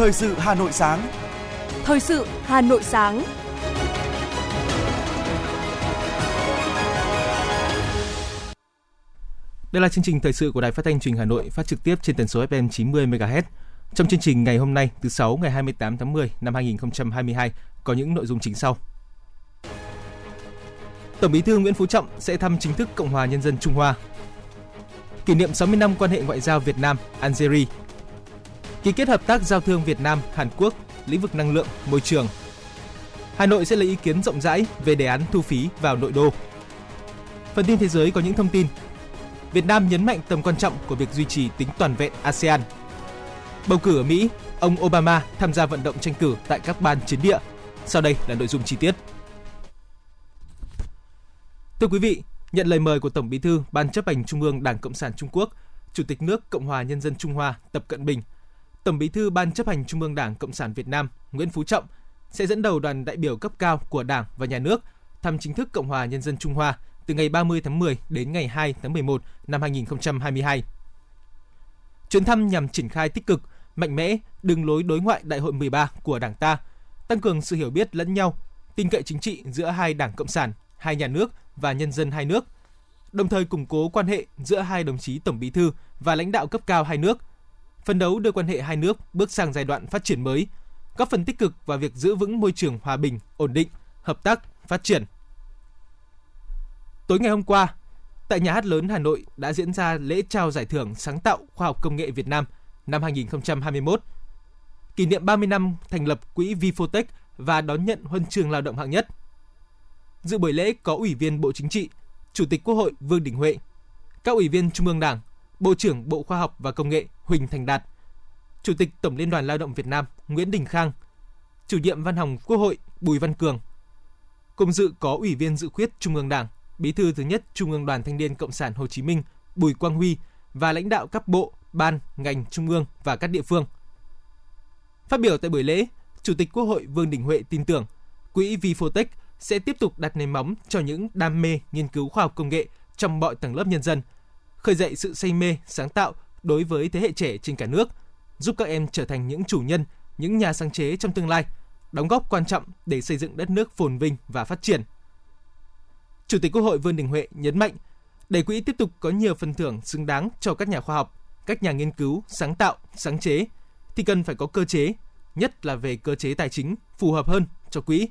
Thời sự Hà Nội sáng. Thời sự Hà Nội sáng. Đây là chương trình thời sự của Đài Phát thanh Truyền hình Hà Nội phát trực tiếp trên tần số FM 90 MHz. Trong chương trình ngày hôm nay, thứ sáu ngày 28 tháng 10 năm 2022 có những nội dung chính sau. Tổng Bí thư Nguyễn Phú Trọng sẽ thăm chính thức Cộng hòa Nhân dân Trung Hoa. Kỷ niệm 60 năm quan hệ ngoại giao Việt Nam Algeria. Ký kết hợp tác giao thương Việt Nam Hàn Quốc lĩnh vực năng lượng, môi trường. Hà Nội sẽ lấy ý kiến rộng rãi về đề án thu phí vào nội đô. Phần tin thế giới có những thông tin. Việt Nam nhấn mạnh tầm quan trọng của việc duy trì tính toàn vẹn ASEAN. Bầu cử ở Mỹ, ông Obama tham gia vận động tranh cử tại các bang chiến địa. Sau đây là nội dung chi tiết. Thưa quý vị, nhận lời mời của Tổng Bí thư Ban chấp hành Trung ương Đảng Cộng sản Trung Quốc, Chủ tịch nước Cộng hòa Nhân dân Trung Hoa Tập Cận Bình, Tổng Bí thư Ban chấp hành Trung ương Đảng Cộng sản Việt Nam Nguyễn Phú Trọng sẽ dẫn đầu đoàn đại biểu cấp cao của Đảng và Nhà nước thăm chính thức Cộng hòa Nhân dân Trung Hoa từ ngày 30 tháng 10 đến ngày 2 tháng 11 năm 2022. Chuyến thăm nhằm triển khai tích cực, mạnh mẽ đường lối đối ngoại Đại hội 13 của Đảng ta, tăng cường sự hiểu biết lẫn nhau, tin cậy chính trị giữa hai Đảng Cộng sản, hai nhà nước và nhân dân hai nước, đồng thời củng cố quan hệ giữa hai đồng chí Tổng Bí thư và lãnh đạo cấp cao hai nước, phân đấu đưa quan hệ hai nước bước sang giai đoạn phát triển mới, góp phần tích cực vào việc giữ vững môi trường hòa bình, ổn định, hợp tác, phát triển. Tối ngày hôm qua, tại Nhà hát lớn Hà Nội đã diễn ra lễ trao giải thưởng sáng tạo khoa học công nghệ Việt Nam năm 2021. Kỷ niệm 30 năm thành lập quỹ Vifotech và đón nhận huân chương lao động hạng nhất. Dự buổi lễ có Ủy viên Bộ Chính trị, Chủ tịch Quốc hội Vương Đình Huệ, các ủy viên Trung ương Đảng, Bộ trưởng Bộ Khoa học và Công nghệ Huỳnh Thành Đạt, Chủ tịch Tổng Liên đoàn Lao động Việt Nam Nguyễn Đình Khang, Chủ nhiệm Văn phòng Quốc hội Bùi Văn Cường. Cùng dự có Ủy viên Dự khuyết Trung ương Đảng, Bí thư thứ nhất Trung ương Đoàn Thanh niên Cộng sản Hồ Chí Minh Bùi Quang Huy và lãnh đạo các bộ, ban, ngành trung ương và các địa phương. Phát biểu tại buổi lễ, Chủ tịch Quốc hội Vương Đình Huệ tin tưởng quỹ Vifotech sẽ tiếp tục đặt nền móng cho những đam mê nghiên cứu khoa học công nghệ trong mọi tầng lớp nhân dân, khơi dậy sự say mê, sáng tạo đối với thế hệ trẻ trên cả nước, giúp các em trở thành những chủ nhân, những nhà sáng chế trong tương lai, đóng góp quan trọng để xây dựng đất nước phồn vinh và phát triển. Chủ tịch Quốc hội Vương Đình Huệ nhấn mạnh, để quỹ tiếp tục có nhiều phần thưởng xứng đáng cho các nhà khoa học, các nhà nghiên cứu, sáng tạo, sáng chế, thì cần phải có cơ chế, nhất là về cơ chế tài chính phù hợp hơn cho quỹ.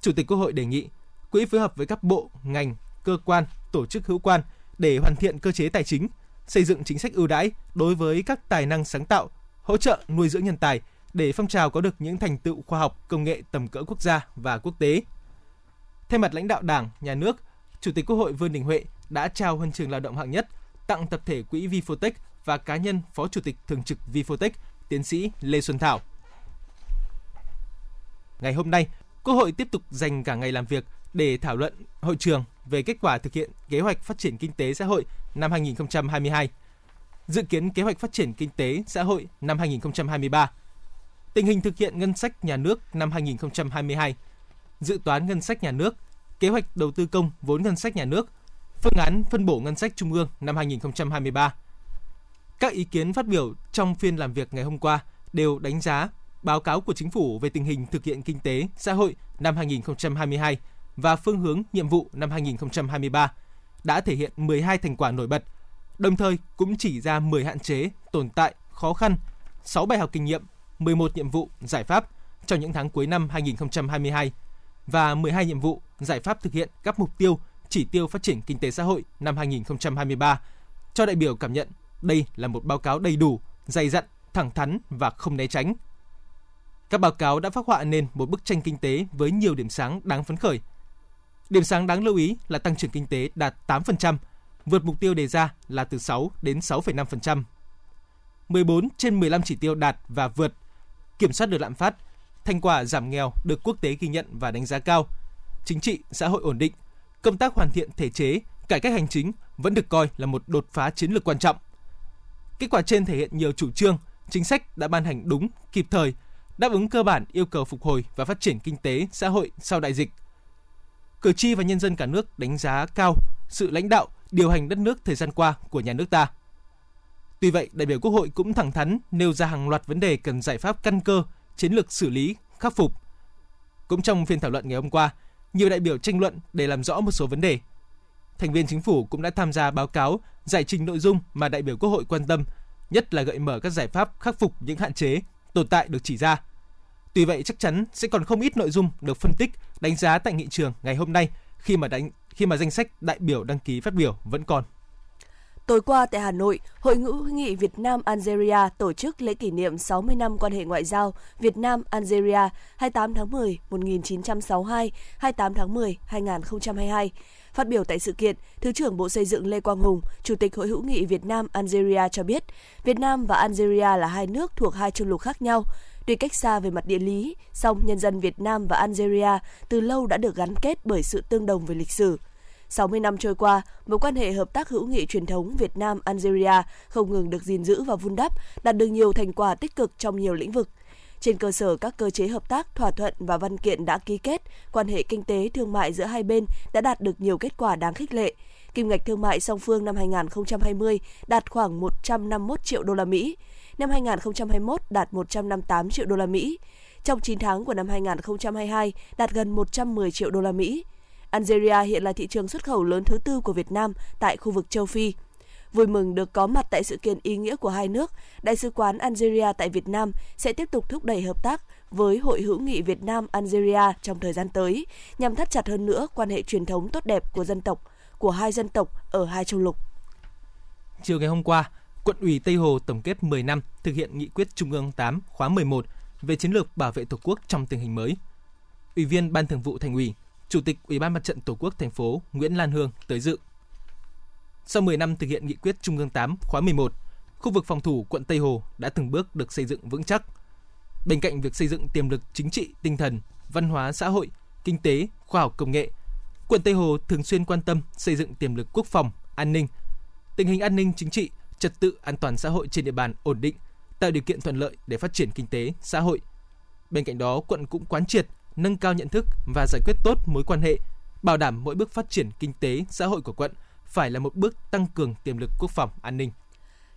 Chủ tịch Quốc hội đề nghị quỹ phối hợp với các bộ, ngành, cơ quan, tổ chức hữu quan để hoàn thiện cơ chế tài chính, xây dựng chính sách ưu đãi đối với các tài năng sáng tạo, hỗ trợ nuôi dưỡng nhân tài để phong trào có được những thành tựu khoa học công nghệ tầm cỡ quốc gia và quốc tế. Thay mặt lãnh đạo Đảng, Nhà nước, Chủ tịch Quốc hội Vương Đình Huệ đã trao huân trường lao động hạng nhất tặng tập thể quỹ Vifotech và cá nhân Phó Chủ tịch Thường trực Vifotech, tiến sĩ Lê Xuân Thảo. Ngày hôm nay, Quốc hội tiếp tục dành cả ngày làm việc để thảo luận hội trường về kết quả thực hiện kế hoạch phát triển kinh tế xã hội năm 2022, dự kiến kế hoạch phát triển kinh tế xã hội năm 2023, tình hình thực hiện ngân sách nhà nước năm 2022, dự toán ngân sách nhà nước, kế hoạch đầu tư công vốn ngân sách nhà nước, phương án phân bổ ngân sách trung ương năm 2023. Các ý kiến phát biểu trong phiên làm việc ngày hôm qua đều đánh giá báo cáo của chính phủ về tình hình thực hiện kinh tế xã hội năm 2022 và phương hướng nhiệm vụ năm 2023 đã thể hiện 12 thành quả nổi bật, đồng thời cũng chỉ ra 10 hạn chế, tồn tại, khó khăn, 6 bài học kinh nghiệm, 11 nhiệm vụ, giải pháp cho những tháng cuối năm 2022 và 12 nhiệm vụ, giải pháp thực hiện các mục tiêu, chỉ tiêu phát triển kinh tế xã hội năm 2023. Cho đại biểu cảm nhận đây là một báo cáo đầy đủ, dày dặn, thẳng thắn và không né tránh. Các báo cáo đã phát họa nên một bức tranh kinh tế với nhiều điểm sáng đáng phấn khởi. Điểm sáng đáng lưu ý là tăng trưởng kinh tế đạt 8%, vượt mục tiêu đề ra là từ 6 đến 6,5%. 14 trên 15 chỉ tiêu đạt và vượt, kiểm soát được lạm phát, thành quả giảm nghèo được quốc tế ghi nhận và đánh giá cao, chính trị, xã hội ổn định, công tác hoàn thiện thể chế, cải cách hành chính vẫn được coi là một đột phá chiến lược quan trọng. Kết quả trên thể hiện nhiều chủ trương, chính sách đã ban hành đúng, kịp thời, đáp ứng cơ bản yêu cầu phục hồi và phát triển kinh tế, xã hội sau đại dịch. Cử tri và nhân dân cả nước đánh giá cao sự lãnh đạo, điều hành đất nước thời gian qua của nhà nước ta. Tuy vậy, đại biểu Quốc hội cũng thẳng thắn nêu ra hàng loạt vấn đề cần giải pháp căn cơ, chiến lược xử lý, khắc phục. Cũng trong phiên thảo luận ngày hôm qua, nhiều đại biểu tranh luận để làm rõ một số vấn đề. Thành viên chính phủ cũng đã tham gia báo cáo giải trình nội dung mà đại biểu Quốc hội quan tâm, nhất là gợi mở các giải pháp khắc phục những hạn chế tồn tại được chỉ ra. Tuy vậy chắc chắn sẽ còn không ít nội dung được phân tích, đánh giá tại nghị trường ngày hôm nay khi mà đánh khi mà danh sách đại biểu đăng ký phát biểu vẫn còn. Tối qua tại Hà Nội, Hội ngữ hữu nghị Việt Nam Algeria tổ chức lễ kỷ niệm 60 năm quan hệ ngoại giao Việt Nam Algeria 28 tháng 10 1962, 28 tháng 10 2022. Phát biểu tại sự kiện, Thứ trưởng Bộ Xây dựng Lê Quang Hùng, Chủ tịch Hội hữu nghị Việt Nam Algeria cho biết, Việt Nam và Algeria là hai nước thuộc hai châu lục khác nhau. Tuy cách xa về mặt địa lý, song nhân dân Việt Nam và Algeria từ lâu đã được gắn kết bởi sự tương đồng về lịch sử, 60 năm trôi qua, mối quan hệ hợp tác hữu nghị truyền thống Việt Nam Algeria không ngừng được gìn giữ và vun đắp, đạt được nhiều thành quả tích cực trong nhiều lĩnh vực. Trên cơ sở các cơ chế hợp tác, thỏa thuận và văn kiện đã ký kết, quan hệ kinh tế thương mại giữa hai bên đã đạt được nhiều kết quả đáng khích lệ. Kim ngạch thương mại song phương năm 2020 đạt khoảng 151 triệu đô la Mỹ, năm 2021 đạt 158 triệu đô la Mỹ. Trong 9 tháng của năm 2022 đạt gần 110 triệu đô la Mỹ. Algeria hiện là thị trường xuất khẩu lớn thứ tư của Việt Nam tại khu vực châu Phi. Vui mừng được có mặt tại sự kiện ý nghĩa của hai nước, Đại sứ quán Algeria tại Việt Nam sẽ tiếp tục thúc đẩy hợp tác với Hội hữu nghị Việt Nam Algeria trong thời gian tới, nhằm thắt chặt hơn nữa quan hệ truyền thống tốt đẹp của dân tộc, của hai dân tộc ở hai châu lục. Chiều ngày hôm qua, Quận ủy Tây Hồ tổng kết 10 năm thực hiện nghị quyết Trung ương 8 khóa 11 về chiến lược bảo vệ Tổ quốc trong tình hình mới. Ủy viên Ban Thường vụ Thành ủy, Chủ tịch Ủy ban Mặt trận Tổ quốc thành phố Nguyễn Lan Hương tới dự. Sau 10 năm thực hiện nghị quyết Trung ương 8 khóa 11, khu vực phòng thủ quận Tây Hồ đã từng bước được xây dựng vững chắc. Bên cạnh việc xây dựng tiềm lực chính trị, tinh thần, văn hóa xã hội, kinh tế, khoa học công nghệ, quận Tây Hồ thường xuyên quan tâm xây dựng tiềm lực quốc phòng, an ninh. Tình hình an ninh chính trị, trật tự an toàn xã hội trên địa bàn ổn định, tạo điều kiện thuận lợi để phát triển kinh tế, xã hội. Bên cạnh đó, quận cũng quán triệt nâng cao nhận thức và giải quyết tốt mối quan hệ, bảo đảm mỗi bước phát triển kinh tế, xã hội của quận phải là một bước tăng cường tiềm lực quốc phòng an ninh.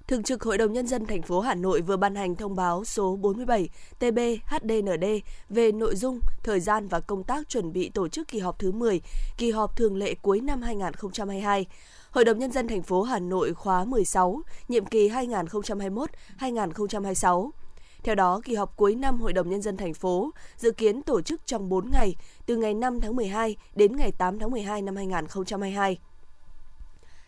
Thường trực Hội đồng Nhân dân thành phố Hà Nội vừa ban hành thông báo số 47 TB HDND về nội dung, thời gian và công tác chuẩn bị tổ chức kỳ họp thứ 10, kỳ họp thường lệ cuối năm 2022. Hội đồng Nhân dân thành phố Hà Nội khóa 16, nhiệm kỳ 2021-2026. Theo đó, kỳ họp cuối năm Hội đồng Nhân dân thành phố dự kiến tổ chức trong 4 ngày, từ ngày 5 tháng 12 đến ngày 8 tháng 12 năm 2022.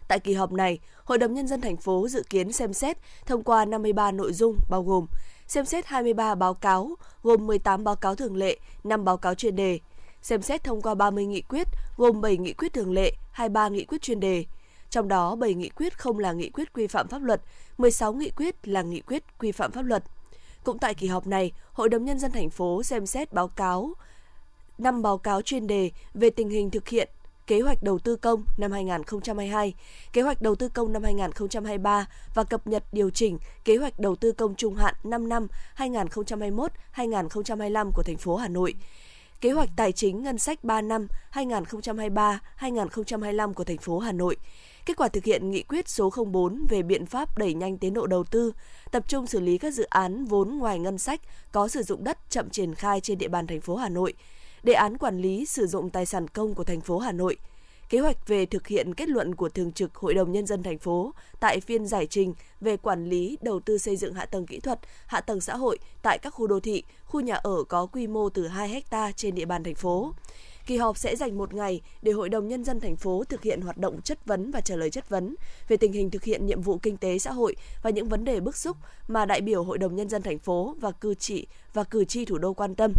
Tại kỳ họp này, Hội đồng Nhân dân thành phố dự kiến xem xét thông qua 53 nội dung bao gồm xem xét 23 báo cáo, gồm 18 báo cáo thường lệ, 5 báo cáo chuyên đề, xem xét thông qua 30 nghị quyết, gồm 7 nghị quyết thường lệ, 23 nghị quyết chuyên đề. Trong đó, 7 nghị quyết không là nghị quyết quy phạm pháp luật, 16 nghị quyết là nghị quyết quy phạm pháp luật. Cũng tại kỳ họp này, Hội đồng Nhân dân thành phố xem xét báo cáo 5 báo cáo chuyên đề về tình hình thực hiện kế hoạch đầu tư công năm 2022, kế hoạch đầu tư công năm 2023 và cập nhật điều chỉnh kế hoạch đầu tư công trung hạn 5 năm 2021-2025 của thành phố Hà Nội, kế hoạch tài chính ngân sách 3 năm 2023-2025 của thành phố Hà Nội, kết quả thực hiện nghị quyết số 04 về biện pháp đẩy nhanh tiến độ đầu tư, tập trung xử lý các dự án vốn ngoài ngân sách có sử dụng đất chậm triển khai trên địa bàn thành phố Hà Nội, đề án quản lý sử dụng tài sản công của thành phố Hà Nội, kế hoạch về thực hiện kết luận của Thường trực Hội đồng Nhân dân thành phố tại phiên giải trình về quản lý đầu tư xây dựng hạ tầng kỹ thuật, hạ tầng xã hội tại các khu đô thị, khu nhà ở có quy mô từ 2 hecta trên địa bàn thành phố. Kỳ họp sẽ dành một ngày để Hội đồng Nhân dân thành phố thực hiện hoạt động chất vấn và trả lời chất vấn về tình hình thực hiện nhiệm vụ kinh tế xã hội và những vấn đề bức xúc mà đại biểu Hội đồng Nhân dân thành phố và cử tri và cử tri thủ đô quan tâm.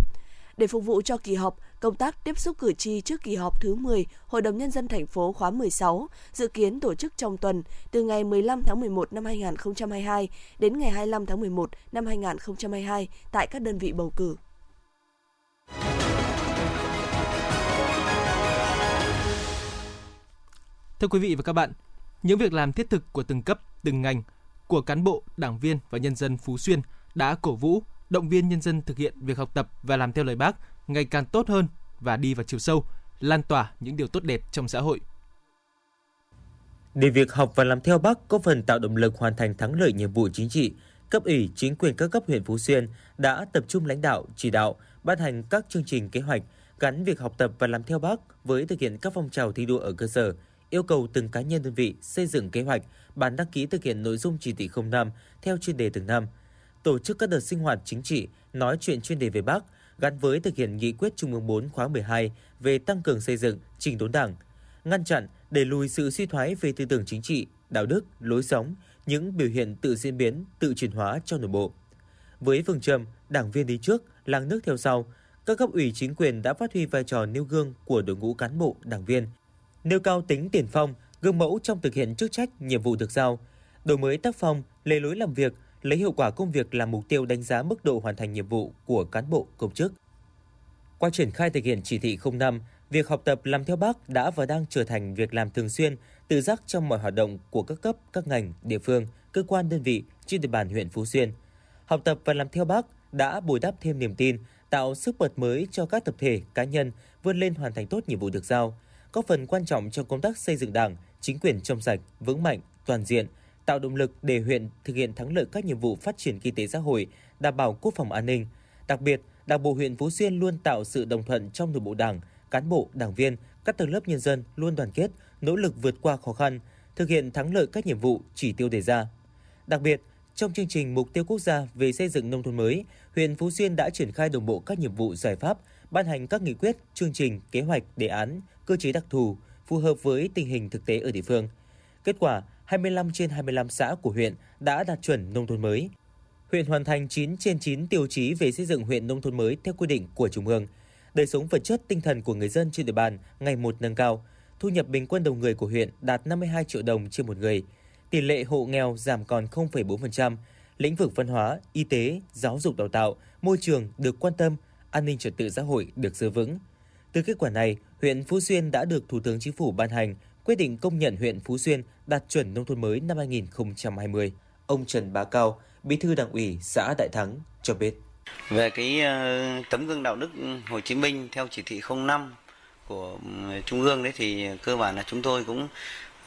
Để phục vụ cho kỳ họp, công tác tiếp xúc cử tri trước kỳ họp thứ 10 Hội đồng Nhân dân thành phố khóa 16 dự kiến tổ chức trong tuần từ ngày 15 tháng 11 năm 2022 đến ngày 25 tháng 11 năm 2022 tại các đơn vị bầu cử. Thưa quý vị và các bạn, những việc làm thiết thực của từng cấp, từng ngành, của cán bộ, đảng viên và nhân dân Phú Xuyên đã cổ vũ, động viên nhân dân thực hiện việc học tập và làm theo lời Bác ngày càng tốt hơn và đi vào chiều sâu, lan tỏa những điều tốt đẹp trong xã hội. Để việc học và làm theo Bác có phần tạo động lực hoàn thành thắng lợi nhiệm vụ chính trị, cấp ủy chính quyền các cấp huyện Phú Xuyên đã tập trung lãnh đạo, chỉ đạo, ban hành các chương trình kế hoạch gắn việc học tập và làm theo Bác với thực hiện các phong trào thi đua ở cơ sở, yêu cầu từng cá nhân đơn vị xây dựng kế hoạch, bản đăng ký thực hiện nội dung chỉ thị 05 theo chuyên đề từng năm, tổ chức các đợt sinh hoạt chính trị, nói chuyện chuyên đề về Bác gắn với thực hiện nghị quyết Trung ương 4 khóa 12 về tăng cường xây dựng, chỉnh đốn Đảng, ngăn chặn, đẩy lùi sự suy thoái về tư tưởng chính trị, đạo đức, lối sống, những biểu hiện tự diễn biến, tự chuyển hóa trong nội bộ. Với phương châm đảng viên đi trước, làng nước theo sau, các cấp ủy chính quyền đã phát huy vai trò nêu gương của đội ngũ cán bộ, đảng viên, nêu cao tính tiền phong, gương mẫu trong thực hiện chức trách, nhiệm vụ được giao, đổi mới tác phong, lề lối làm việc, lấy hiệu quả công việc làm mục tiêu đánh giá mức độ hoàn thành nhiệm vụ của cán bộ công chức. Qua triển khai thực hiện chỉ thị 05, việc học tập làm theo Bác đã và đang trở thành việc làm thường xuyên, tự giác trong mọi hoạt động của các cấp, các ngành, địa phương, cơ quan đơn vị trên địa bàn huyện Phú Xuyên. Học tập và làm theo Bác đã bồi đắp thêm niềm tin, tạo sức bật mới cho các tập thể, cá nhân vươn lên hoàn thành tốt nhiệm vụ được giao, có phần quan trọng trong công tác xây dựng Đảng, chính quyền trong sạch, vững mạnh, toàn diện, tạo động lực để huyện thực hiện thắng lợi các nhiệm vụ phát triển kinh tế xã hội, đảm bảo quốc phòng an ninh. Đặc biệt, Đảng bộ huyện Phú Xuyên luôn tạo sự đồng thuận trong nội bộ Đảng, cán bộ, đảng viên, các tầng lớp nhân dân luôn đoàn kết, nỗ lực vượt qua khó khăn, thực hiện thắng lợi các nhiệm vụ, chỉ tiêu đề ra. Đặc biệt, trong chương trình mục tiêu quốc gia về xây dựng nông thôn mới, huyện Phú Xuyên đã triển khai đồng bộ các nhiệm vụ giải pháp, ban hành các nghị quyết, chương trình, kế hoạch, đề án, cơ chế đặc thù phù hợp với tình hình thực tế ở địa phương. Kết quả, 25 trên 25 xã của huyện đã đạt chuẩn nông thôn mới. Huyện hoàn thành 9 trên 9 tiêu chí về xây dựng huyện nông thôn mới theo quy định của Trung ương. Đời sống vật chất tinh thần của người dân trên địa bàn ngày một nâng cao. Thu nhập bình quân đầu người của huyện đạt 52 triệu đồng trên một người. Tỷ lệ hộ nghèo giảm còn 0,4%. Lĩnh vực văn hóa, y tế, giáo dục đào tạo, môi trường được quan tâm, an ninh trật tự xã hội được giữ vững. Từ kết quả này, huyện Phú Xuyên đã được Thủ tướng Chính phủ ban hành quyết định công nhận huyện Phú Xuyên đạt chuẩn nông thôn mới năm 2020. Ông Trần Bá Cao, Bí thư Đảng ủy xã Đại Thắng cho biết. Về cái ờ, tấm gương đạo đức Hồ Chí Minh theo chỉ thị 05 của ừ, Trung ương đấy thì cơ bản là chúng tôi cũng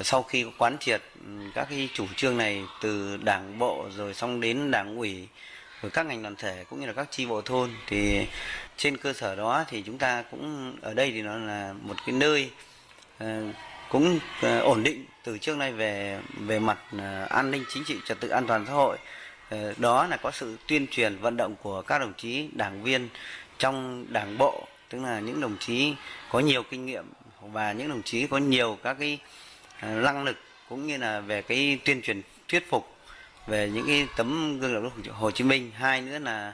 sau khi quán triệt ừ, các cái chủ trương này từ đảng bộ rồi xong đến đảng ủy rồi các ngành đoàn thể cũng như là các chi bộ thôn thì trên cơ sở đó thì chúng ta cũng ở đây thì nó là một cái nơi ờ, cũng ờ, ổn định từ trước nay về về mặt ờ, an ninh chính trị, trật tự an toàn xã hội. Ờ, đó là có sự tuyên truyền, vận động của các đồng chí đảng viên trong đảng bộ, tức là những đồng chí có nhiều kinh nghiệm và những đồng chí có nhiều các cái năng lực cũng như là về cái tuyên truyền thuyết phục về những cái tấm gương đạo đức Hồ Chí Minh. Hai nữa là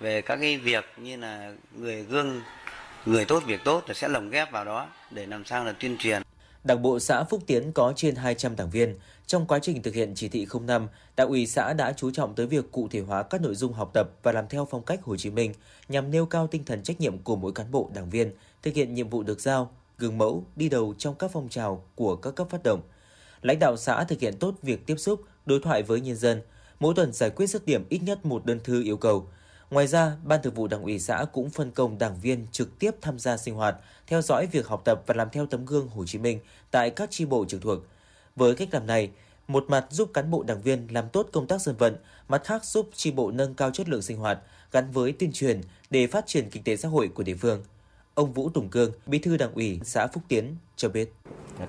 về các cái việc như là người gương, người tốt việc tốt là sẽ lồng ghép vào đó để làm sao là tuyên truyền. Đảng bộ xã Phúc Tiến có trên 200 đảng viên. Trong quá trình thực hiện chỉ thị 05, Đảng ủy xã đã chú trọng tới việc cụ thể hóa các nội dung học tập và làm theo phong cách Hồ Chí Minh nhằm nêu cao tinh thần trách nhiệm của mỗi cán bộ đảng viên, thực hiện nhiệm vụ được giao, gương mẫu, đi đầu trong các phong trào của các cấp phát động. Lãnh đạo xã thực hiện tốt việc tiếp xúc, đối thoại với nhân dân, mỗi tuần giải quyết dứt điểm ít nhất một đơn thư yêu cầu – Ngoài ra, Ban Thường vụ Đảng ủy xã cũng phân công đảng viên trực tiếp tham gia sinh hoạt, theo dõi việc học tập và làm theo tấm gương Hồ Chí Minh tại các chi bộ trực thuộc. Với cách làm này, một mặt giúp cán bộ đảng viên làm tốt công tác dân vận, mặt khác giúp chi bộ nâng cao chất lượng sinh hoạt gắn với tuyên truyền để phát triển kinh tế xã hội của địa phương. Ông Vũ Tùng Cương, Bí thư Đảng ủy xã Phúc Tiến cho biết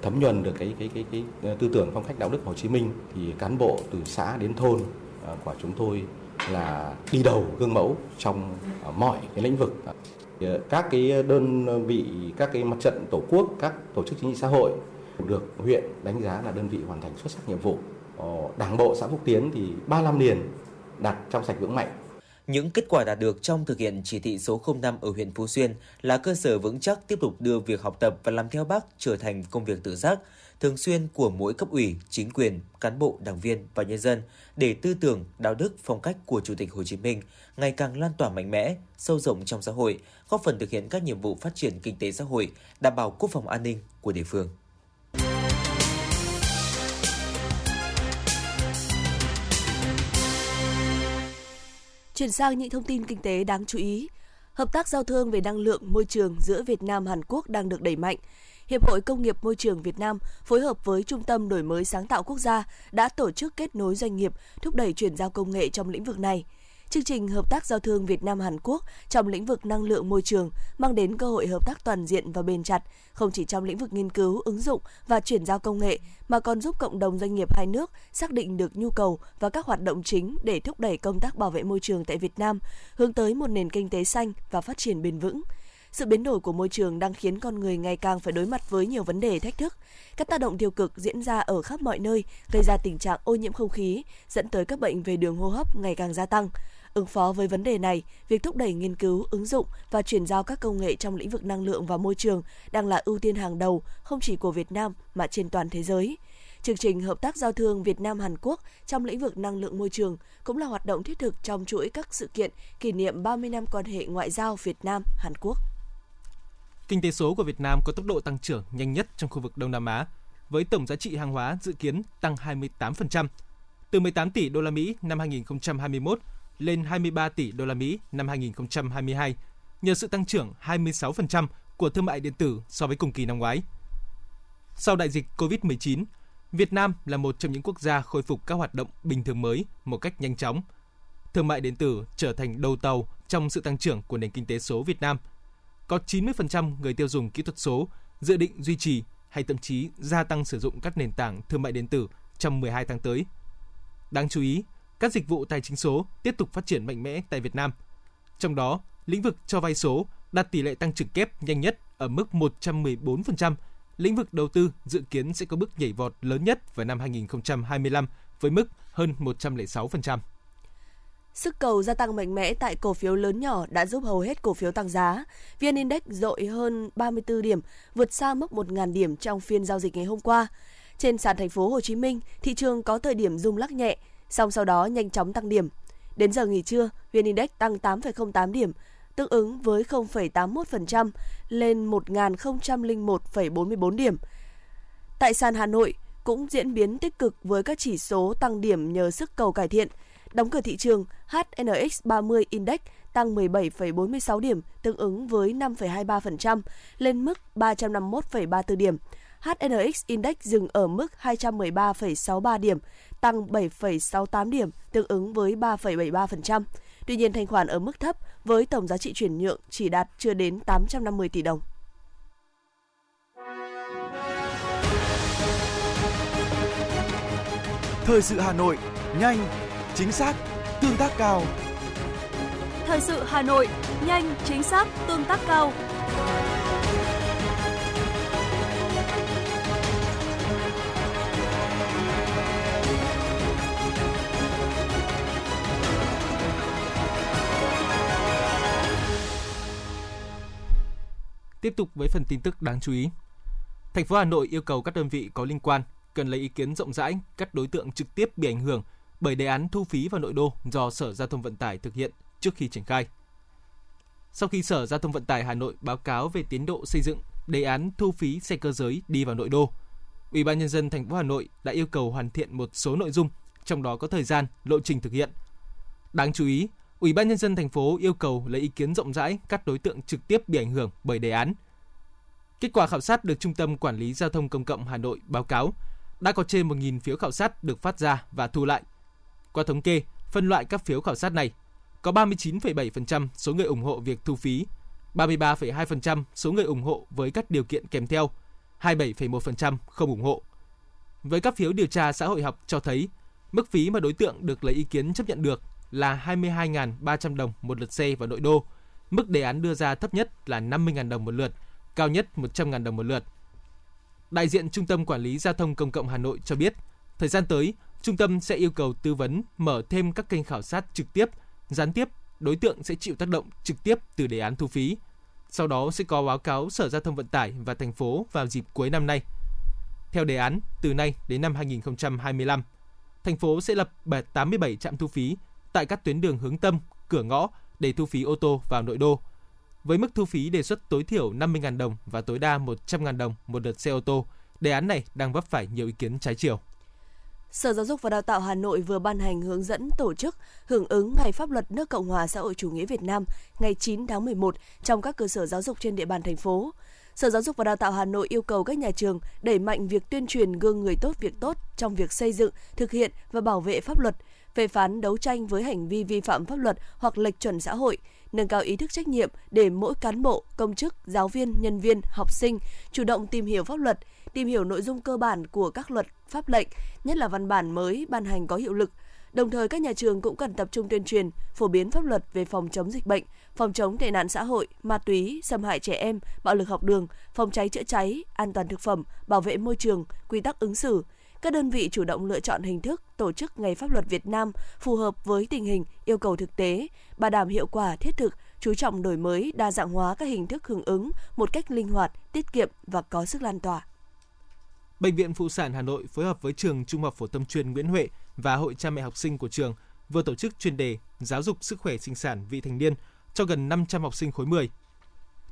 thấm nhuần được cái cái cái cái tư tưởng phong cách đạo đức Hồ Chí Minh thì cán bộ từ xã đến thôn à, của chúng tôi là đi đầu gương mẫu trong à, mọi cái lĩnh vực. À, các cái đơn vị, các cái mặt trận tổ quốc, các tổ chức chính trị xã hội được huyện đánh giá là đơn vị hoàn thành xuất sắc nhiệm vụ. Ờ, Đảng bộ xã Phúc Tiến thì ba năm liền đạt trong sạch vững mạnh những kết quả đạt được trong thực hiện chỉ thị số 05 ở huyện Phú Xuyên là cơ sở vững chắc tiếp tục đưa việc học tập và làm theo bác trở thành công việc tự giác, thường xuyên của mỗi cấp ủy, chính quyền, cán bộ, đảng viên và nhân dân để tư tưởng, đạo đức, phong cách của Chủ tịch Hồ Chí Minh ngày càng lan tỏa mạnh mẽ, sâu rộng trong xã hội, góp phần thực hiện các nhiệm vụ phát triển kinh tế xã hội, đảm bảo quốc phòng an ninh của địa phương. Chuyển sang những thông tin kinh tế đáng chú ý. Hợp tác giao thương về năng lượng môi trường giữa Việt Nam Hàn Quốc đang được đẩy mạnh. Hiệp hội Công nghiệp Môi trường Việt Nam phối hợp với Trung tâm Đổi mới sáng tạo quốc gia đã tổ chức kết nối doanh nghiệp, thúc đẩy chuyển giao công nghệ trong lĩnh vực này. Chương trình hợp tác giao thương Việt Nam Hàn Quốc trong lĩnh vực năng lượng môi trường mang đến cơ hội hợp tác toàn diện và bền chặt, không chỉ trong lĩnh vực nghiên cứu, ứng dụng và chuyển giao công nghệ mà còn giúp cộng đồng doanh nghiệp hai nước xác định được nhu cầu và các hoạt động chính để thúc đẩy công tác bảo vệ môi trường tại Việt Nam, hướng tới một nền kinh tế xanh và phát triển bền vững. Sự biến đổi của môi trường đang khiến con người ngày càng phải đối mặt với nhiều vấn đề thách thức. Các tác động tiêu cực diễn ra ở khắp mọi nơi, gây ra tình trạng ô nhiễm không khí, dẫn tới các bệnh về đường hô hấp ngày càng gia tăng. Ứng phó với vấn đề này, việc thúc đẩy nghiên cứu, ứng dụng và chuyển giao các công nghệ trong lĩnh vực năng lượng và môi trường đang là ưu tiên hàng đầu không chỉ của Việt Nam mà trên toàn thế giới. Chương trình hợp tác giao thương Việt Nam Hàn Quốc trong lĩnh vực năng lượng môi trường cũng là hoạt động thiết thực trong chuỗi các sự kiện kỷ niệm 30 năm quan hệ ngoại giao Việt Nam Hàn Quốc. Kinh tế số của Việt Nam có tốc độ tăng trưởng nhanh nhất trong khu vực Đông Nam Á, với tổng giá trị hàng hóa dự kiến tăng 28%, từ 18 tỷ đô la Mỹ năm 2021 lên 23 tỷ đô la Mỹ năm 2022 nhờ sự tăng trưởng 26% của thương mại điện tử so với cùng kỳ năm ngoái. Sau đại dịch COVID-19, Việt Nam là một trong những quốc gia khôi phục các hoạt động bình thường mới một cách nhanh chóng. Thương mại điện tử trở thành đầu tàu trong sự tăng trưởng của nền kinh tế số Việt Nam. Có 90% người tiêu dùng kỹ thuật số dự định duy trì hay thậm chí gia tăng sử dụng các nền tảng thương mại điện tử trong 12 tháng tới. Đáng chú ý, các dịch vụ tài chính số tiếp tục phát triển mạnh mẽ tại Việt Nam. Trong đó, lĩnh vực cho vay số đạt tỷ lệ tăng trưởng kép nhanh nhất ở mức 114%. Lĩnh vực đầu tư dự kiến sẽ có bước nhảy vọt lớn nhất vào năm 2025 với mức hơn 106%. Sức cầu gia tăng mạnh mẽ tại cổ phiếu lớn nhỏ đã giúp hầu hết cổ phiếu tăng giá. VN Index dội hơn 34 điểm, vượt xa mức 1.000 điểm trong phiên giao dịch ngày hôm qua. Trên sàn thành phố Hồ Chí Minh, thị trường có thời điểm rung lắc nhẹ, song sau đó nhanh chóng tăng điểm. Đến giờ nghỉ trưa, VN Index tăng 8,08 điểm, tương ứng với 0,81% lên 1.001,44 điểm. Tại sàn Hà Nội cũng diễn biến tích cực với các chỉ số tăng điểm nhờ sức cầu cải thiện. Đóng cửa thị trường, HNX 30 Index tăng 17,46 điểm, tương ứng với 5,23%, lên mức 351,34 điểm. HNX Index dừng ở mức 213,63 điểm, tăng 7,68 điểm, tương ứng với 3,73%. Tuy nhiên, thanh khoản ở mức thấp với tổng giá trị chuyển nhượng chỉ đạt chưa đến 850 tỷ đồng. Thời sự Hà Nội, nhanh, chính xác, tương tác cao. Thời sự Hà Nội, nhanh, chính xác, tương tác cao. Tiếp tục với phần tin tức đáng chú ý. Thành phố Hà Nội yêu cầu các đơn vị có liên quan cần lấy ý kiến rộng rãi các đối tượng trực tiếp bị ảnh hưởng bởi đề án thu phí vào nội đô do Sở Giao thông Vận tải thực hiện trước khi triển khai. Sau khi Sở Giao thông Vận tải Hà Nội báo cáo về tiến độ xây dựng đề án thu phí xe cơ giới đi vào nội đô, Ủy ban nhân dân thành phố Hà Nội đã yêu cầu hoàn thiện một số nội dung, trong đó có thời gian, lộ trình thực hiện. Đáng chú ý, Ủy ban nhân dân thành phố yêu cầu lấy ý kiến rộng rãi các đối tượng trực tiếp bị ảnh hưởng bởi đề án. Kết quả khảo sát được Trung tâm Quản lý Giao thông Công cộng Hà Nội báo cáo đã có trên 1.000 phiếu khảo sát được phát ra và thu lại. Qua thống kê, phân loại các phiếu khảo sát này, có 39,7% số người ủng hộ việc thu phí, 33,2% số người ủng hộ với các điều kiện kèm theo, 27,1% không ủng hộ. Với các phiếu điều tra xã hội học cho thấy, mức phí mà đối tượng được lấy ý kiến chấp nhận được là 22.300 đồng một lượt xe vào nội đô. Mức đề án đưa ra thấp nhất là 50.000 đồng một lượt, cao nhất 100.000 đồng một lượt. Đại diện Trung tâm Quản lý Giao thông Công cộng Hà Nội cho biết, thời gian tới, trung tâm sẽ yêu cầu tư vấn mở thêm các kênh khảo sát trực tiếp, gián tiếp, đối tượng sẽ chịu tác động trực tiếp từ đề án thu phí. Sau đó sẽ có báo cáo Sở Giao thông Vận tải và thành phố vào dịp cuối năm nay. Theo đề án, từ nay đến năm 2025, thành phố sẽ lập 87 trạm thu phí tại các tuyến đường hướng tâm, cửa ngõ để thu phí ô tô vào nội đô. Với mức thu phí đề xuất tối thiểu 50.000 đồng và tối đa 100.000 đồng một lượt xe ô tô, đề án này đang vấp phải nhiều ý kiến trái chiều. Sở Giáo dục và Đào tạo Hà Nội vừa ban hành hướng dẫn tổ chức hưởng ứng Ngày Pháp luật nước Cộng hòa xã hội chủ nghĩa Việt Nam ngày 9 tháng 11 trong các cơ sở giáo dục trên địa bàn thành phố. Sở Giáo dục và Đào tạo Hà Nội yêu cầu các nhà trường đẩy mạnh việc tuyên truyền gương người tốt việc tốt trong việc xây dựng, thực hiện và bảo vệ pháp luật, phê phán đấu tranh với hành vi vi phạm pháp luật hoặc lệch chuẩn xã hội, nâng cao ý thức trách nhiệm để mỗi cán bộ, công chức, giáo viên, nhân viên, học sinh chủ động tìm hiểu pháp luật, tìm hiểu nội dung cơ bản của các luật, pháp lệnh, nhất là văn bản mới ban hành có hiệu lực. Đồng thời các nhà trường cũng cần tập trung tuyên truyền, phổ biến pháp luật về phòng chống dịch bệnh, phòng chống tệ nạn xã hội, ma túy, xâm hại trẻ em, bạo lực học đường, phòng cháy chữa cháy, an toàn thực phẩm, bảo vệ môi trường, quy tắc ứng xử. Các đơn vị chủ động lựa chọn hình thức tổ chức Ngày Pháp luật Việt Nam phù hợp với tình hình, yêu cầu thực tế, bảo đảm hiệu quả thiết thực, chú trọng đổi mới, đa dạng hóa các hình thức hưởng ứng một cách linh hoạt, tiết kiệm và có sức lan tỏa. Bệnh viện Phụ sản Hà Nội phối hợp với trường Trung học phổ thông chuyên Nguyễn Huệ và Hội cha mẹ học sinh của trường vừa tổ chức chuyên đề giáo dục sức khỏe sinh sản vị thành niên cho gần 500 học sinh khối 10.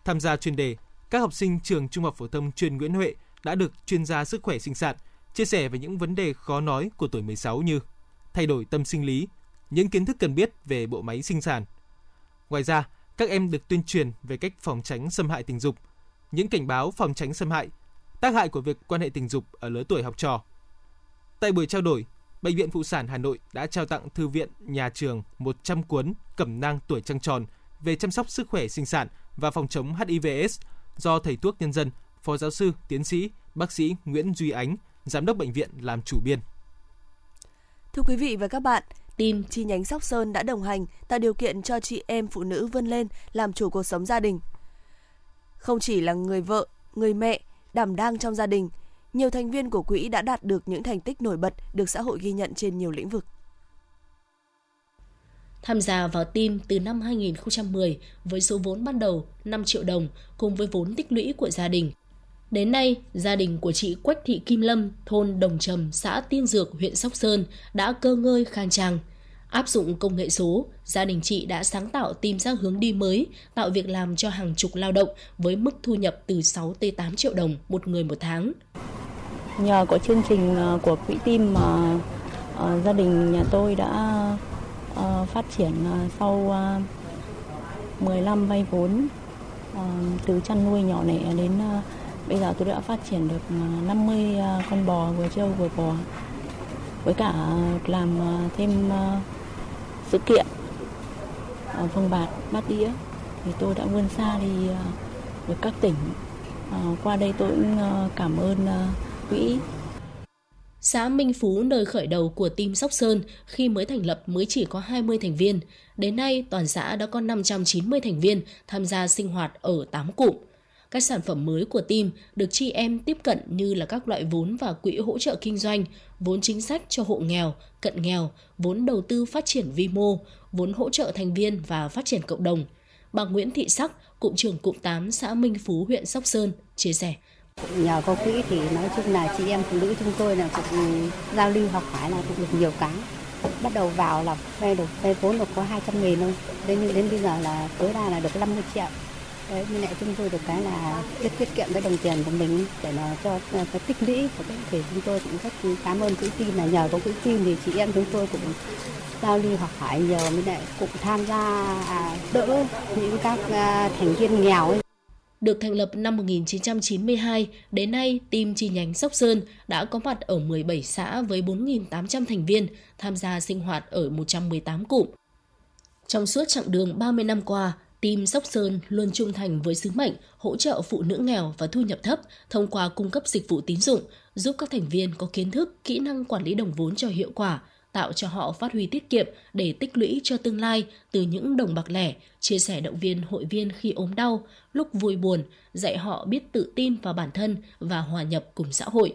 Tham gia chuyên đề, các học sinh trường Trung học phổ thông chuyên Nguyễn Huệ đã được chuyên gia sức khỏe sinh sản chia sẻ về những vấn đề khó nói của tuổi 16 như thay đổi tâm sinh lý, những kiến thức cần biết về bộ máy sinh sản. Ngoài ra, các em được tuyên truyền về cách phòng tránh xâm hại tình dục, những cảnh báo phòng tránh xâm hại, tác hại của việc quan hệ tình dục ở lứa tuổi học trò. Tại buổi trao đổi, Bệnh viện Phụ sản Hà Nội đã trao tặng thư viện nhà trường 100 cuốn cẩm nang tuổi trăng tròn về chăm sóc sức khỏe sinh sản và phòng chống HIVS do thầy thuốc nhân dân, phó giáo sư, tiến sĩ, bác sĩ Nguyễn Duy Ánh, giám đốc bệnh viện làm chủ biên. Thưa quý vị và các bạn, team chi nhánh Sóc Sơn đã đồng hành tạo điều kiện cho chị em phụ nữ vươn lên làm chủ cuộc sống gia đình. Không chỉ là người vợ, người mẹ, đảm đang trong gia đình, nhiều thành viên của quỹ đã đạt được những thành tích nổi bật được xã hội ghi nhận trên nhiều lĩnh vực. Tham gia vào team từ năm 2010 với số vốn ban đầu 5 triệu đồng cùng với vốn tích lũy của gia đình. Đến nay, gia đình của chị Quách Thị Kim Lâm, thôn Đồng Trầm, xã Tiên Dược, huyện Sóc Sơn đã cơ ngơi khang trang. Áp dụng công nghệ số, gia đình chị đã sáng tạo tìm ra hướng đi mới, tạo việc làm cho hàng chục lao động với mức thu nhập từ 6 tới 8 triệu đồng một người một tháng. Nhờ có chương trình ờ, của quỹ tim mà uh, gia đình nhà tôi đã uh, phát triển uh, sau uh, 10 năm vay vốn uh, từ chăn nuôi nhỏ lẻ đến uh, bây giờ tôi đã phát triển được ờ, 50 ờ, con bò vừa trâu vừa bò với cả làm ờ, thêm sự kiện ở Phong Bạt, Bát Đĩa thì tôi đã vươn xa đi với các tỉnh. Qua đây tôi cũng cảm ơn quỹ. Xã Minh Phú nơi khởi đầu của team Sóc Sơn khi mới thành lập mới chỉ có 20 thành viên. Đến nay, toàn xã đã có 590 thành viên tham gia sinh hoạt ở 8 cụm. Các sản phẩm mới của team được chị em tiếp cận như là các loại vốn và quỹ hỗ trợ kinh doanh, vốn chính sách cho hộ nghèo, cận nghèo, vốn đầu tư phát triển vi mô, vốn hỗ trợ thành viên và phát triển cộng đồng. Bà Nguyễn Thị Sắc, cụm trưởng cụm 8 xã Minh Phú, huyện Sóc Sơn, chia sẻ. Nhờ có quỹ thì nói chung là chị em phụ nữ chúng tôi là cũng ừ, giao lưu học hỏi là cũng được nhiều cái. Bắt đầu vào là vay được vay vốn được có 200 nghìn thôi. Đến đến bây giờ là tối đa là được 50 triệu. Đấy, nhưng lại chúng tôi được cái là tiết tiết kiệm cái đồng tiền của mình để mà cho ờ, cái tích lũy của cái thì chúng tôi cũng rất cảm ơn quỹ tim là nhờ có quỹ tim thì chị em chúng tôi cũng giao lưu học hỏi nhiều mới lại cũng tham gia à, đỡ những các à, thành viên nghèo ấy. Được thành lập năm 1992, đến nay, team chi nhánh Sóc Sơn đã có mặt ở 17 xã với 4.800 thành viên, tham gia sinh hoạt ở 118 cụm. Trong suốt chặng đường 30 năm qua, Team Sóc Sơn luôn trung thành với sứ mệnh hỗ trợ phụ nữ nghèo và thu nhập thấp thông qua cung cấp dịch vụ tín dụng, giúp các thành viên có kiến thức, kỹ năng quản lý đồng vốn cho hiệu quả, tạo cho họ phát huy tiết kiệm để tích lũy cho tương lai từ những đồng bạc lẻ, chia sẻ động viên hội viên khi ốm đau, lúc vui buồn, dạy họ biết tự tin vào bản thân và hòa nhập cùng xã hội.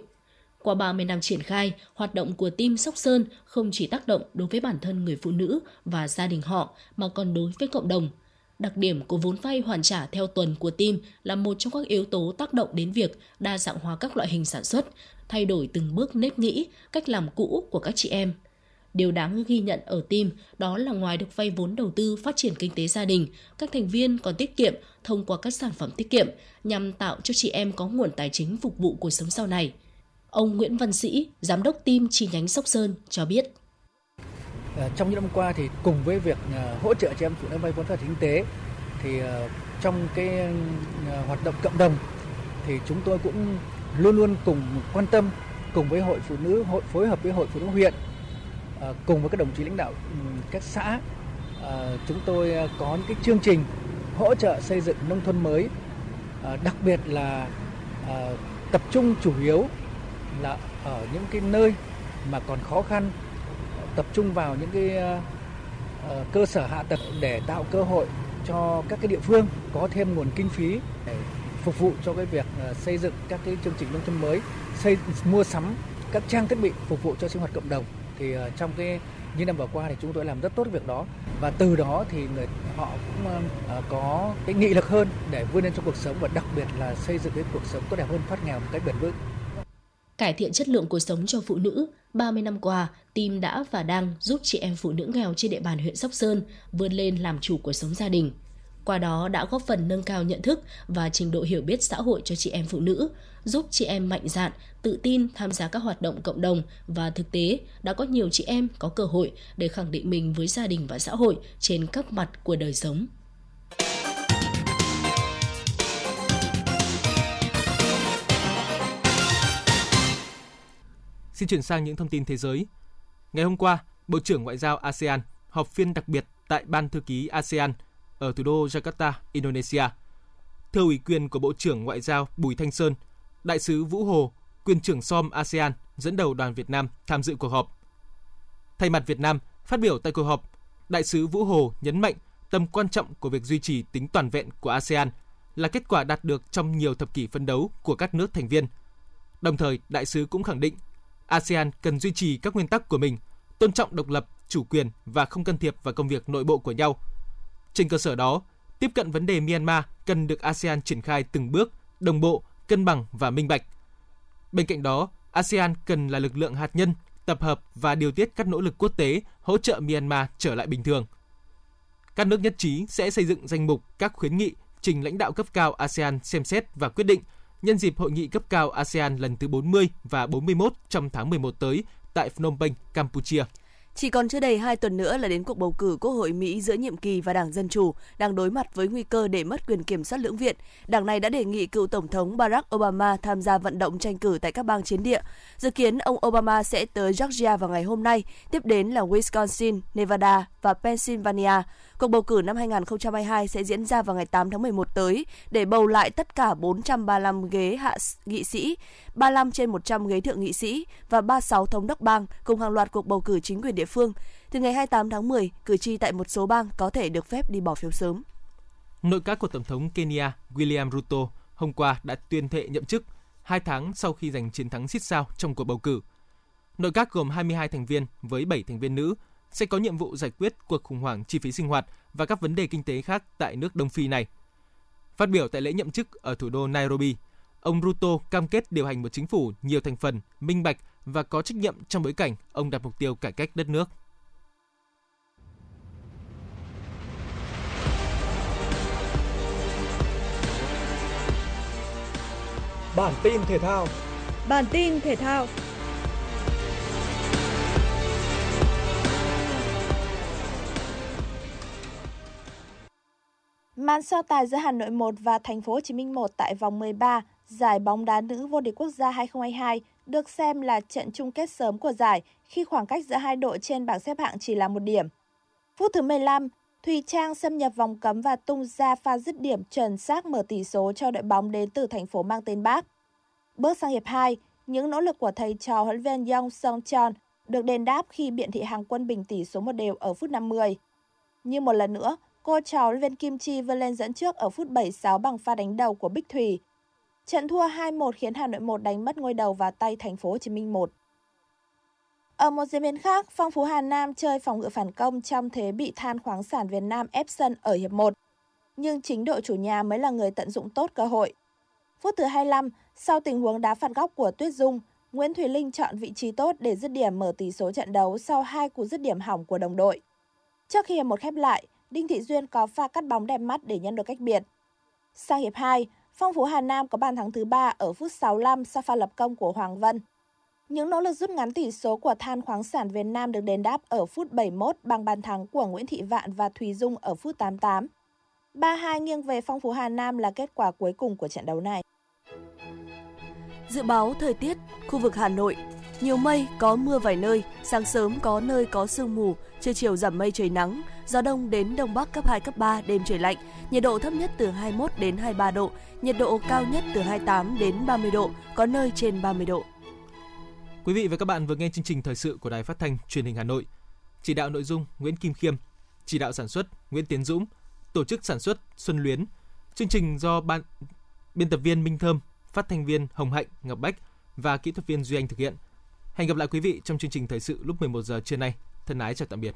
Qua 30 năm triển khai, hoạt động của team Sóc Sơn không chỉ tác động đối với bản thân người phụ nữ và gia đình họ mà còn đối với cộng đồng. Đặc điểm của vốn vay hoàn trả theo tuần của team là một trong các yếu tố tác động đến việc đa dạng hóa các loại hình sản xuất, thay đổi từng bước nếp nghĩ, cách làm cũ của các chị em. Điều đáng ghi nhận ở team đó là ngoài được vay vốn đầu tư phát triển kinh tế gia đình, các thành viên còn tiết kiệm thông qua các sản phẩm tiết kiệm nhằm tạo cho chị em có nguồn tài chính phục vụ cuộc sống sau này. Ông Nguyễn Văn Sĩ, giám đốc team chi nhánh Sóc Sơn cho biết. Ờ, trong những năm qua thì cùng với việc ờ, hỗ trợ chị em phụ nữ vay vốn phát triển kinh tế, thì ờ, trong cái hoạt động cộng đồng thì chúng tôi cũng luôn luôn cùng quan tâm, cùng với hội phụ nữ, hội, phối hợp với hội phụ nữ huyện cùng với các đồng chí lãnh đạo ừ, các xã chúng tôi có những cái chương trình hỗ trợ xây dựng nông thôn mới. Đặc biệt là tập trung chủ yếu là ở những cái nơi mà còn khó khăn tập trung vào những cái ờ, ờ, cơ sở hạ tầng để tạo cơ hội cho các cái địa phương có thêm nguồn kinh phí để phục vụ cho cái việc ờ, xây dựng các cái chương trình nông thôn mới, xây mua sắm các trang thiết bị phục vụ cho sinh hoạt cộng đồng. Thì trong cái những năm vừa qua thì chúng tôi làm rất tốt việc đó và từ đó thì người họ cũng uh, có cái nghị lực hơn để vươn lên trong cuộc sống và đặc biệt là xây dựng cái cuộc sống tốt đẹp hơn thoát nghèo một cách bền vững. Cải thiện chất lượng cuộc sống cho phụ nữ, 30 năm qua, team đã và đang giúp chị em phụ nữ nghèo trên địa bàn huyện Sóc Sơn vươn lên làm chủ cuộc sống gia đình. Qua đó đã góp phần nâng cao nhận thức và trình độ hiểu biết xã hội cho chị em phụ nữ, giúp chị em mạnh dạn, tự tin tham gia các hoạt động cộng đồng và thực tế đã có nhiều chị em có cơ hội để khẳng định mình với gia đình và xã hội trên các mặt của đời sống. Xin chuyển sang những thông tin thế giới. Ngày hôm qua, Bộ trưởng Ngoại giao ASEAN họp phiên đặc biệt tại Ban Thư ký ASEAN ở thủ đô Jakarta, Indonesia. Thưa ủy quyền của Bộ trưởng Ngoại giao Bùi Thanh Sơn, Đại sứ Vũ Hồ, quyền trưởng SOM ASEAN dẫn đầu đoàn Việt Nam tham dự cuộc họp. Thay mặt Việt Nam, phát biểu tại cuộc họp, Đại sứ Vũ Hồ nhấn mạnh tầm quan trọng của việc duy trì tính toàn vẹn của ASEAN là kết quả đạt được trong nhiều thập kỷ phân đấu của các nước thành viên. Đồng thời, đại sứ cũng khẳng định ASEAN cần duy trì các nguyên tắc của mình, tôn trọng độc lập, chủ quyền và không can thiệp vào công việc nội bộ của nhau. Trên cơ sở đó, tiếp cận vấn đề Myanmar cần được ASEAN triển khai từng bước, đồng bộ, cân bằng và minh bạch. Bên cạnh đó, ASEAN cần là lực lượng hạt nhân, tập hợp và điều tiết các nỗ lực quốc tế hỗ trợ Myanmar trở lại bình thường. Các nước nhất trí sẽ xây dựng danh mục các khuyến nghị trình lãnh đạo cấp cao ASEAN xem xét và quyết định nhân dịp hội nghị cấp cao ASEAN lần thứ 40 và 41 trong tháng 11 tới tại Phnom Penh, Campuchia. Chỉ còn chưa đầy 2 tuần nữa là đến cuộc bầu cử Quốc hội Mỹ giữa nhiệm kỳ và Đảng Dân Chủ đang đối mặt với nguy cơ để mất quyền kiểm soát lưỡng viện. Đảng này đã đề nghị cựu Tổng thống Barack Obama tham gia vận động tranh cử tại các bang chiến địa. Dự kiến ông Obama sẽ tới Georgia vào ngày hôm nay, tiếp đến là Wisconsin, Nevada và Pennsylvania. Cuộc bầu cử năm 2022 sẽ diễn ra vào ngày 8 tháng 11 tới để bầu lại tất cả 435 ghế hạ nghị sĩ, 35 trên 100 ghế thượng nghị sĩ và 36 thống đốc bang cùng hàng loạt cuộc bầu cử chính quyền địa phương. Từ ngày 28 tháng 10, cử tri tại một số bang có thể được phép đi bỏ phiếu sớm. Nội các của Tổng thống Kenya William Ruto hôm qua đã tuyên thệ nhậm chức hai tháng sau khi giành chiến thắng xít sao trong cuộc bầu cử. Nội các gồm 22 thành viên với 7 thành viên nữ sẽ có nhiệm vụ giải quyết cuộc khủng hoảng chi phí sinh hoạt và các vấn đề kinh tế khác tại nước Đông Phi này. Phát biểu tại lễ nhậm chức ở thủ đô Nairobi, ông Ruto cam kết điều hành một chính phủ nhiều thành phần, minh bạch và có trách nhiệm trong bối cảnh ông đặt mục tiêu cải cách đất nước. Bản tin thể thao Bản tin thể thao Màn so tài giữa Hà Nội 1 và Thành phố Hồ Chí Minh 1 tại vòng 13 giải bóng đá nữ vô địch quốc gia 2022 được xem là trận chung kết sớm của giải khi khoảng cách giữa hai đội trên bảng xếp hạng chỉ là một điểm. Phút thứ 15, Thùy Trang xâm nhập vòng cấm và tung ra pha dứt điểm chuẩn xác mở tỷ số cho đội bóng đến từ thành phố mang tên Bác. Bước sang hiệp 2, những nỗ lực của thầy trò huấn viên Yong Song Chon được đền đáp khi biện thị hàng quân bình tỷ số một đều ở phút 50. Như một lần nữa, cô cháu lên Kim Chi vươn lên dẫn trước ở phút 76 bằng pha đánh đầu của Bích Thủy. Trận thua 2-1 khiến Hà Nội 1 đánh mất ngôi đầu vào tay Thành phố Hồ Chí Minh 1. Ở một diễn biến khác, Phong Phú Hà Nam chơi phòng ngự phản công trong thế bị than khoáng sản Việt Nam ép sân ở hiệp 1. Nhưng chính đội chủ nhà mới là người tận dụng tốt cơ hội. Phút thứ 25, sau tình huống đá phạt góc của Tuyết Dung, Nguyễn Thùy Linh chọn vị trí tốt để dứt điểm mở tỷ số trận đấu sau hai cú dứt điểm hỏng của đồng đội. Trước khi hiệp một khép lại, Đinh Thị Duyên có pha cắt bóng đẹp mắt để nhân được cách biệt. Sang hiệp 2, Phong Phú Hà Nam có bàn thắng thứ ba ở phút 65 sau pha lập công của Hoàng Vân. Những nỗ lực rút ngắn tỷ số của than khoáng sản Việt Nam được đền đáp ở phút 71 bằng bàn thắng của Nguyễn Thị Vạn và Thùy Dung ở phút 88. 3-2 nghiêng về Phong Phú Hà Nam là kết quả cuối cùng của trận đấu này. Dự báo thời tiết, khu vực Hà Nội, nhiều mây, có mưa vài nơi, sáng sớm có nơi có sương mù, trưa chiều giảm mây trời nắng, gió đông đến đông bắc cấp 2 cấp 3, đêm trời lạnh, nhiệt độ thấp nhất từ 21 đến 23 độ, nhiệt độ cao nhất từ 28 đến 30 độ, có nơi trên 30 độ. Quý vị và các bạn vừa nghe chương trình thời sự của Đài Phát thanh Truyền hình Hà Nội. Chỉ đạo nội dung Nguyễn Kim Khiêm, chỉ đạo sản xuất Nguyễn Tiến Dũng, tổ chức sản xuất Xuân Luyến. Chương trình do ban biên tập viên Minh Thơm, phát thanh viên Hồng Hạnh, Ngọc Bách và kỹ thuật viên Duy Anh thực hiện. Hẹn gặp lại quý vị trong chương trình thời sự lúc 11 giờ trưa nay. Thân ái chào tạm biệt.